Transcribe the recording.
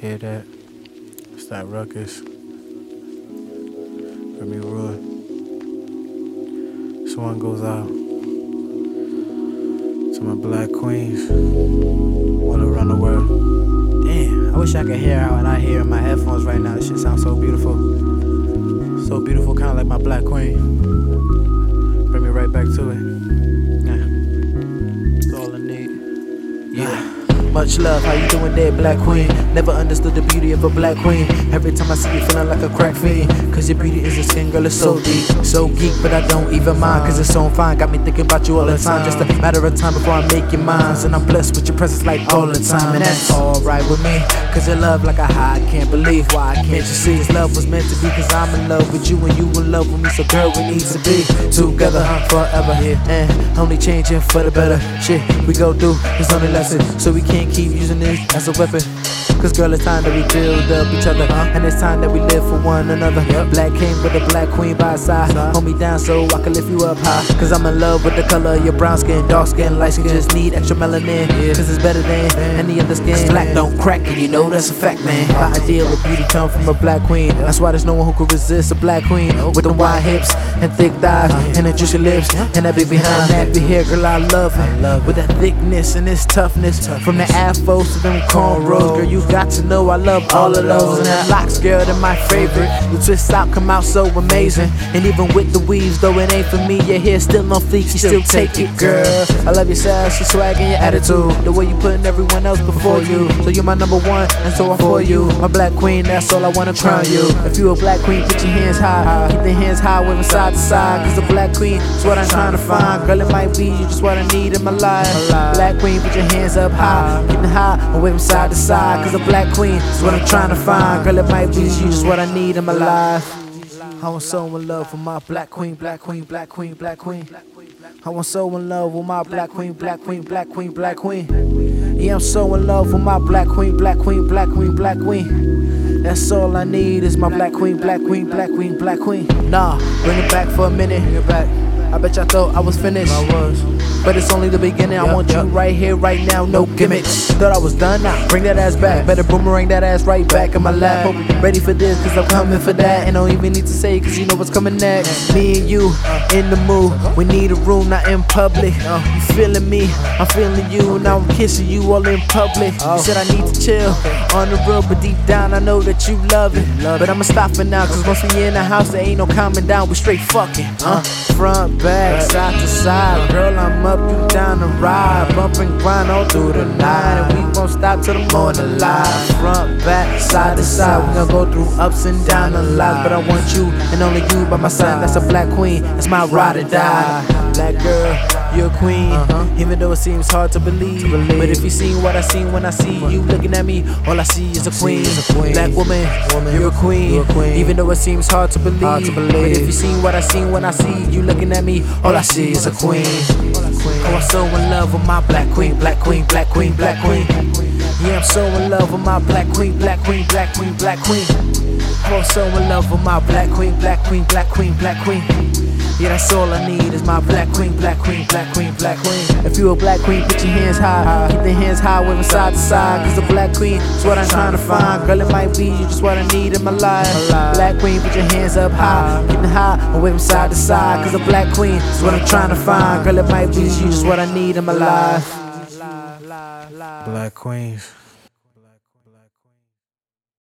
Hear that? It's that ruckus. Let me roar. This one goes out to my black queens all around the world. Damn, I wish I could hear what I hear in my headphones right now. This shit sounds so beautiful. So beautiful, kind of like my black queen. Bring me right back to it. Yeah. That's all I need. Yeah. Much love, how you doing there, black queen? Never understood the beauty of a black queen. Every time I see you, feeling like a crack fiend. Cause your beauty is a skin, girl, it's so deep. So geek, but I don't even mind. Cause it's so fine, got me thinking about you all the time. Just a matter of time before I make your minds. And I'm blessed with your presence like all the time. And that's alright with me. Cause your love like a high, I can't believe why. Can't you see this love was meant to be? Cause I'm in love with you and you in love with me. So, girl, we need to be together forever. Here and only changing for the better. Shit, we go through, it's only lesson. So we can't keep using it as a weapon. Cause girl, it's time that we build up each other. And it's time that we live for one another. Black king with a black queen by his side. Hold me down so I can lift you up high. Cause I'm in love with the color of your brown skin, dark skin, light skin. Just need extra melanin. Cause it's better than any other skin. Cause black don't crack, and you know that's a fact, man. My ideal of beauty come from a black queen. That's why there's no one who could resist a black queen. With the wide hips and thick thighs and the juicy lips and that big behind that big hair, girl, I love it. With that thickness and this toughness. From the afros to them cornrows, girl, you got to know I love all of those. And that locks, girl, they're my favorite. The twist out come out so amazing. And even with the weaves, though it ain't for me, your hair still on fleek, you still take it, girl. I love your sass, your swag, and your attitude. The way you putting everyone else before you. So you're my number one, and so I'm for you. My black queen, that's all I wanna crown you. If you a black queen, put your hands high. Keep the hands high, waving side to side. Cause the black queen is what I'm trying to find. Girl, it might be you just what I need in my life. Black queen, put your hands up high. Getting high and waving side to side. Cause the black queen is what I'm trying to find. Girl, it might be you just what I need in my life. I want so in love with my black queen, black queen, black queen, black queen. I want so in love with my black queen, black queen, black queen, black queen. Yeah, I'm so in love with my black queen, black queen, black queen, black queen. That's all I need is my black queen, black queen, black queen, black queen. Nah, bring it back for a minute. Bring it back. I bet y'all thought I was finished. I was. But it's only the beginning. I want you right here, right now, no gimmicks. Thought I was done, now bring that ass back. Better boomerang that ass right back in my lap. Ready for this, cause I'm coming for that. And don't even need to say, cause you know what's coming next. Me and you in the mood. We need a room, not in public. You feeling me? I'm feeling you. Now I'm kissing you all in public. You said I need to chill on the real, but deep down I know that you love it. But I'ma stop for now, cause once we in the house, there ain't no calming down. We straight fucking. Uh, front, back, side to side. Girl, I'm up, you down the ride. Bump and grind all through the night. And we won't stop till the morning light. Front, back, side to side. We gonna go through ups and downs a lot. But I want you and only you by my side. That's a black queen. That's my ride or die. Black girl, you're a queen. Even though it seems hard to believe. But if you seen what I seen when I see you looking at me, all I see is a queen. Black woman, you're a queen. Even though it seems hard to believe. But if you seen what I seen when I see you looking at me, all I see is a queen. Oh, I'm so in love with my black queen, black queen, black queen, black queen. Yeah, I'm so in love with my black queen, black queen, black queen, black queen. Oh, I'm so in love with my black queen, black queen, black queen, black queen. Yeah, that's all I need is my black queen, black queen, black queen, black queen. If you a black queen, put your hands high. Keep the hands high, waving side to side. Cause the black queen is what I'm trying to find. Girl, it might be you just what I need in my life. Black queen, put your hands up high. Getting high and waving side to side. Cause the black queen is what I'm trying to find. Girl, it might be you just what I need in my life. Black queens.